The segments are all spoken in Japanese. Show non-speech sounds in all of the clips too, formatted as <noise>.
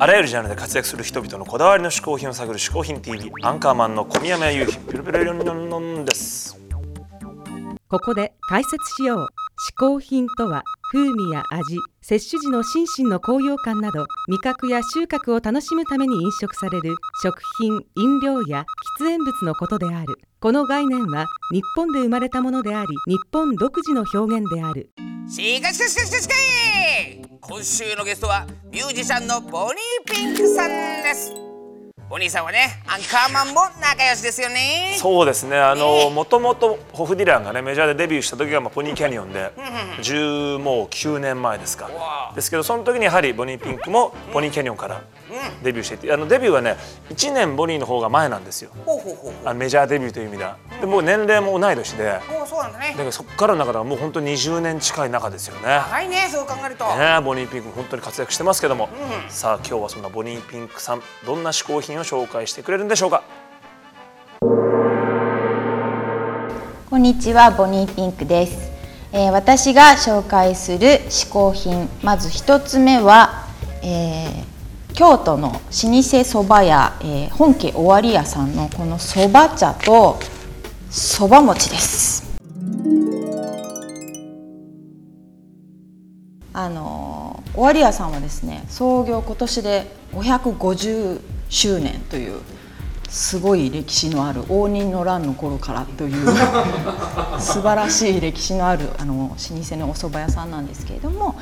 あらゆるジャンルで活躍する人々のこだわりの嗜好品を探る嗜好品 TV アンカーマンの小宮山雄飛ピルピルリンノンですここで解説しよう嗜好品とは風味や味摂取時の心身の高揚感など味覚や収穫を楽しむために飲食される食品飲料や喫煙物のことである。この概念は日本で生まれたものであり日本独自の表現である。しかしかしかしかし今週のゲストはミュージシャンのボニーピンクさんですボニーさんはねアンカーマンも仲良しですよね。そうですね。あのもともとホフ・ディランがねメジャーでデビューした時が、まあ、ポニーキャニオンで10もう9年前ですか。ですけどその時にやはりボニーピンクもポニーキャニオンからデビューしていてあのデビューはね1年ボニーの方が前なんですよ。あのメジャーデビューという意味では。でもう年齢も同い年で。おそうなんだね。だからそこからの中ではもう本当に20年近い中ですよね。はいねそう考えると、ねボニーピンク本当に活躍してますけども、さあ今日はそんなボニーピンクさんどんな嗜好品を紹介してくれるんでしょうかこんにちは、ボニーピンクです。えー私が紹介する嗜好品、まず一つ目は、えー京都の老舗蕎麦屋、えー本家尾張屋さんのこの蕎麦茶と蕎麦餅です。あの尾張屋さんはですね創業今年で550周年というすごい歴史のある応仁の乱の頃からという <laughs> 素晴らしい歴史のあるあの老舗のお蕎麦屋さんなんですけれども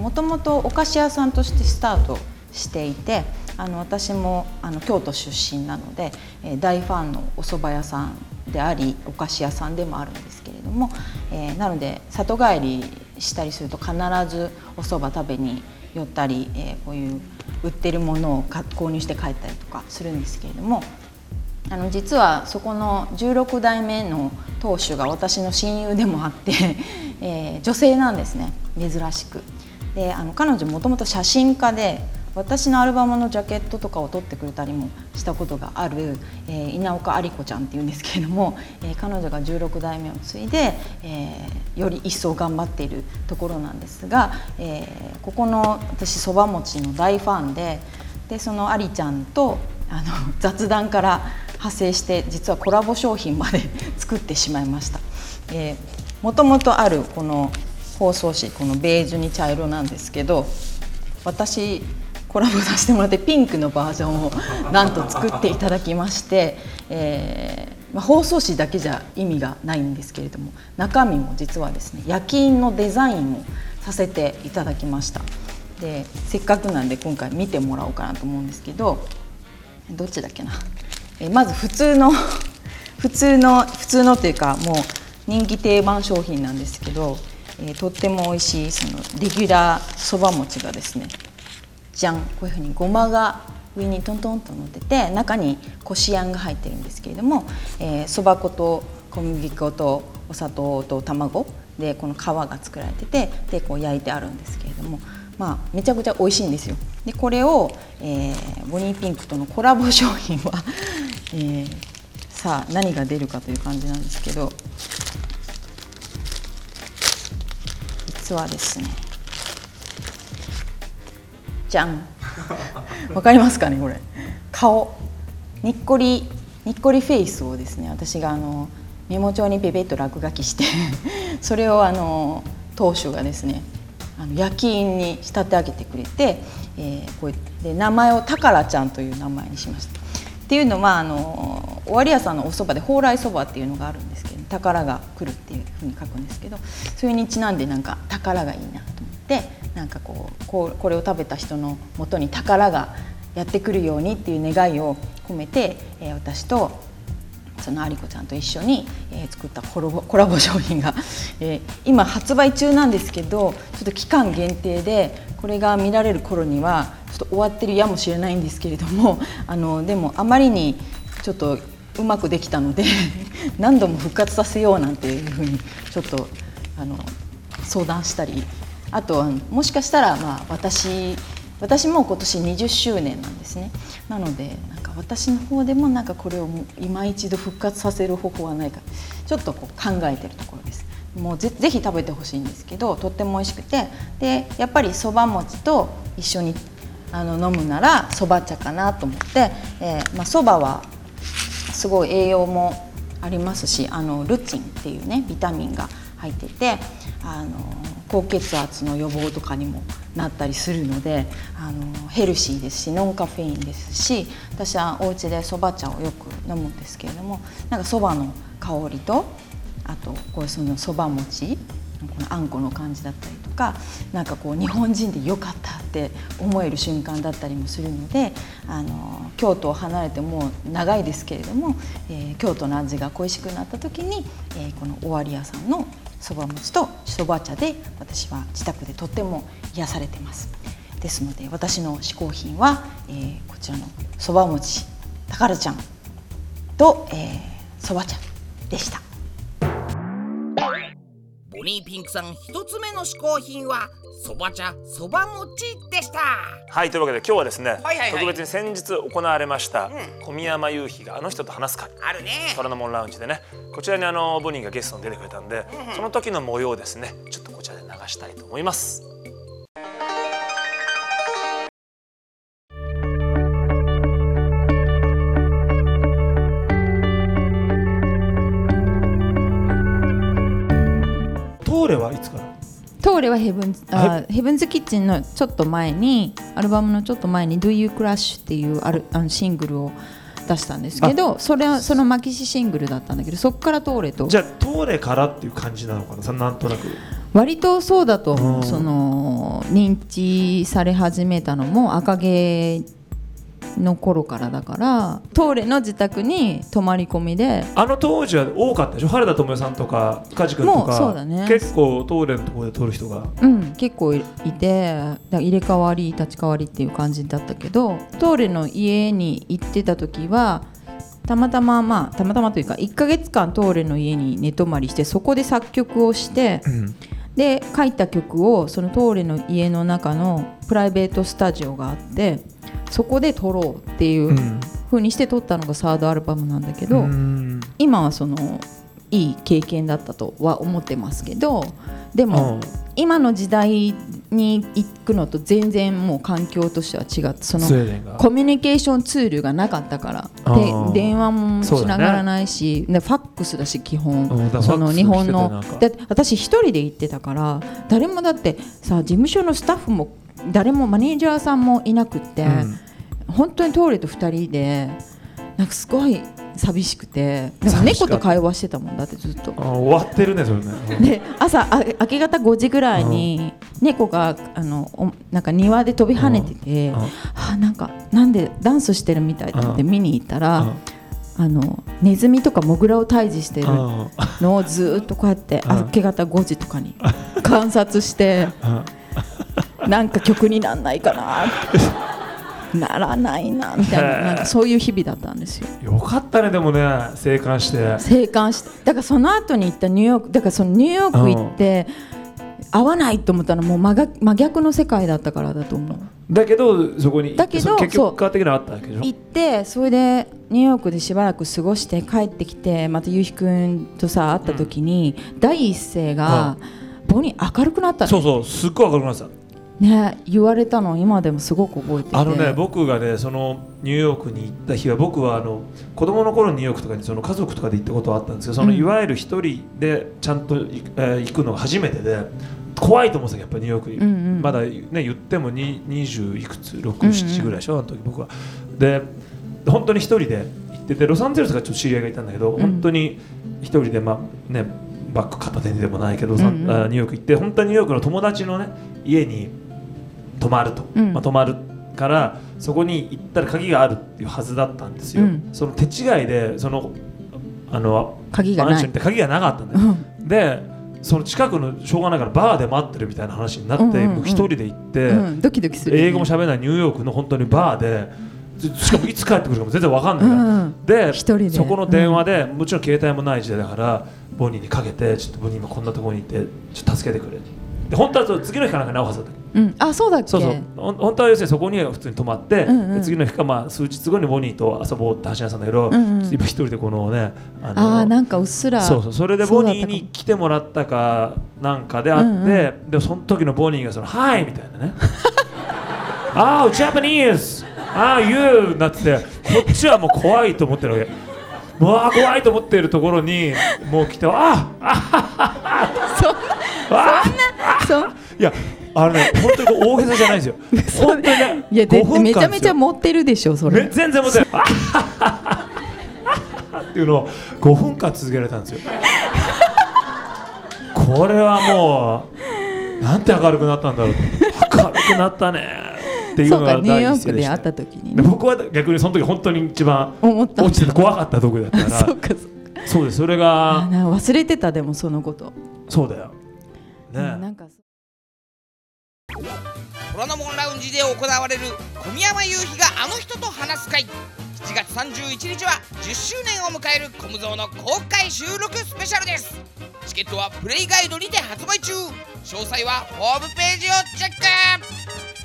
もともとお菓子屋さんとしてスタートしていてあの私もあの京都出身なので、えー大ファンのお蕎麦屋さんでありお菓子屋さんでもあるんですけれども、えーなので里帰りしたりすると必ずお蕎麦食べに寄ったり、えーこういう売ってるものを購入して帰ったりとかするんですけれどもあの実はそこの16代目の当主が私の親友でもあって、<laughs> えー女性なんですね珍しく。であの彼女もともと写真家で私のアルバムのジャケットとかを撮ってくれたりもしたことがある、えー稲岡有子ちゃんっていうんですけれども、えー彼女が16代目を継いで、えーより一層頑張っているところなんですが、えーここの私そば餅の大ファンででその有ちゃんとあの雑談から派生して実はコラボ商品まで <laughs> 作ってしまいました。えー、もともとあるこの包装紙このベージュに茶色なんですけど私コラボさせてもらってピンクのバージョンをなんと作っていただきまして、えーまあ、包装紙だけじゃ意味がないんですけれども中身も実はですね焼き印のデザインをさせていただきました。でせっかくなんで今回見てもらおうかなと思うんですけどどっちだっけな、えーまず普通の <laughs> 普通の普通のというかもう人気定番商品なんですけど、えーとっても美味しいそのレギュラーそば餅がですねじゃんこういうふうにごまが上にトントンと乗ってて中にこしあんが入ってるんですけれどもそば、粉と小麦粉とお砂糖と卵でこの皮が作られててでこう焼いてあるんですけれども、まあ、めちゃくちゃ美味しいんですよ。でこれを、えーボニーピンクとのコラボ商品は、<laughs> えーさあ何が出るかという感じなんですけど実はですねじゃん。わかりますかねこれ。顔。にっこりにっこりフェイスをですね私があのメモ帳にペペッと落書きして <laughs> それをあの当主がですねあの焼き印に仕立て上げてくれて、えーこうやって名前をたからちゃんという名前にしました。っていうのはあの尾張屋さんのお蕎麦で蓬莱そばっていうのがあるんですけど宝が来るっていうふうに書くんですけどそれにちなんでなんか宝がいいなと思ってなんかこうこうこれを食べた人のもとに宝がやってくるようにっていう願いを込めて、えー私とその有子ちゃんと一緒に、えー作ったコラボコラボ商品が、えー今発売中なんですけどちょっと期間限定でこれが見られる頃にはちょっと終わってるやもしれないんですけれども <laughs> あのでもあまりにちょっとうまくできたので <laughs> 何度も復活させようなんていうふうにちょっとあの相談したりあともしかしたら、まあ、私私も今年20周年なんですね。なのでなんか私の方でもなんかこれを今一度復活させる方法はないか。ちょっとこう考えてるところです。もうぜぜひ食べてほしいんですけどとっても美味しくて。でやっぱりそば餅と一緒にあの飲むならそば茶かなと思って。えーまあそばはすごい栄養もありますしあのルチンっていうねビタミンが入っててあの高血圧の予防とかにもなったりするのであのヘルシーですしノンカフェインですし私はお家でそば茶をよく飲むんですけれどもなんかそばの香りとあとこうそのそば餅このあんこの感じだったりとかなんかこう日本人でよかったって思える瞬間だったりもするのであの京都を離れてもう長いですけれども、えー京都の味が恋しくなった時に、えーこの尾張屋さんのそば餅とそば茶で私は自宅でとっても癒されてます。ですので私の嗜好品は、えーこちらのそば餅宝ちゃんとそば、茶でした。ボニーピンクさん一つ目の嗜好品はそば茶そば餅でした。はいというわけで今日はですね、はいはいはい。特別に先日行われました、小宮山雄飛があの人と話す会あるね。虎ノ門ラウンジでね。こちらにあのボニーがゲストに出てくれたんで、その時の模様をですねちょっとこちらで流したいと思いますトーレはヘブンズあヘブンズキッチンのちょっと前にアルバムのちょっと前に「Do You Crash」っていうあるあのシングルを出したんですけどそれはそのマキシシングルだったんだけどそこからトーレと。じゃあトーレからっていう感じなのかなさなんとなく。割とそうだとうん。その認知され始めたのも赤毛の頃からだからトーレの自宅に泊まり込みであの当時は多かったでしょ？原田知世さんとか梶君ともうかそうだね。結構トーレのところで撮る人が。うん、結構いいて入れ替わり立ち替わりっていう感じだったけどトーレの家に行ってた時はたまたままあたまたまというか1ヶ月間トーレの家に寝泊まりしてそこで作曲をしてで書いた曲をそのトーレの家の中のプライベートスタジオがあってそこで撮ろうっていううん。風にして撮ったのがサードアルバムなんだけど、うん。今はそのいい経験だったとは思ってますけどでも、うん。今の時代に行くのと全然もう環境としては違ってそのコミュニケーションツールがなかったからで電話もしながらないし、でファックスだし基本、その日本の私一人で行ってたから誰もだってさ事務所のスタッフも誰もマネージャーさんもいなくって、うん。本当にトーレと2人でなんかすごい寂しくて猫と会話してたもんだってずっと。あ終わってるねそれね。うんで朝あ明け方5時ぐらいに猫があのおなんか庭で飛び跳ねてて、うん。あなんかなんでダンスしてるみたいと思ってうん。見に行ったら、うん。あのネズミとかモグラを退治してるうん。のをずーっとこうやってうん。明け方5時とかに観察してうんなんか曲になんないかな。ってならないな。みたいな。なんかそういう日々だったんですよ。よかったねでもね。生還して。生還して。だからその後に行ったニューヨークだからそのニューヨーク行って合わないと思ったらもう真逆真逆の世界だったからだと思う。だけどそこにだけどそ結局変わってきなかったわけでしょ？行ってそれでニューヨークでしばらく過ごして帰ってきてまたゆうひくんとさ会った時に、第一声が、ボニー明るくなったねそうそうすっごい明るくなってたね言われたの今でもすごく覚えてて。あのね僕がねそのニューヨークに行った日は僕はあの子供の頃にニューヨークとかにその家族とかで行ったことはあったんですけどそのうん。いわゆる一人でちゃんとい、えー行くのが初めてで怖いと思ってたやっぱりニューヨークに、うんうん。まだね言ってもに20いくつ67ぐらいでしょ、あの時僕は。で本当に一人で行っててロサンゼルスがちょっと知り合いがいたんだけど、ん。本当に一人でまあねバッグ片手にでもないけど、うんうん。あニューヨーク行って本当にニューヨークの友達のね家に泊まると、うん。まあ、泊まるからそこに行ったら鍵があるっていうはずだったんですよ、うん。その手違いでそのあの鍵がない。マンションって鍵がなかったんだよ、でその近くのしょうがないからバーで待ってるみたいな話になって、うんうんうん。僕一人で行って、うん、ドキドキするよね、英語も喋れないニューヨークの本当にバーでずしかもいつ帰ってくるかも全然わかんないから、うんうんで一人で。そこの電話で、もちろん携帯もない時代だからボニーにかけてちょっとボニー今こんなところにいてちょっと助けてくれで本当はそう次の日かなんかに会うはずだうん、あそうだっけ？そうそう。本当は要するにそこには普通に泊まって、うんうん。で次の日かまあ数日後にボニーと遊ぼうって話し合ったんだけど、うんうん今一人でこのねああーなんかうっすらそうそう。それでボニーに来てもらったかなんかであって、うんうでその時のボニーがその「はい」みたいなね。<laughs> ああジャパニーズああ You! なっててこっちはもう怖いと思ってるわけ。う怖いと思ってるところにもう来てああそんなそん？いやあのね本当に大げさじゃないんですよ。<laughs> 本当にねいやで5分間めちゃめちゃ持ってるでしょそれ。め全然持ってない。っていうのを5分間続けられたんですよこれはもうなんて明るくなったんだろう明るくなったねっていうそうかのがニューヨークで会った時にでね僕は逆にその時本当に一番落ちてて怖かったとこだったからそうかそうですそれあがな忘れてたでもそのこと、そうだよねなんか虎ノ門ラウンジで行われる小宮山雄飛があの人と話す会。7月31日は10周年を迎えるコムゾーの公開収録スペシャルです。チケットはプレイガイドにて発売中。詳細はホームページをチェック。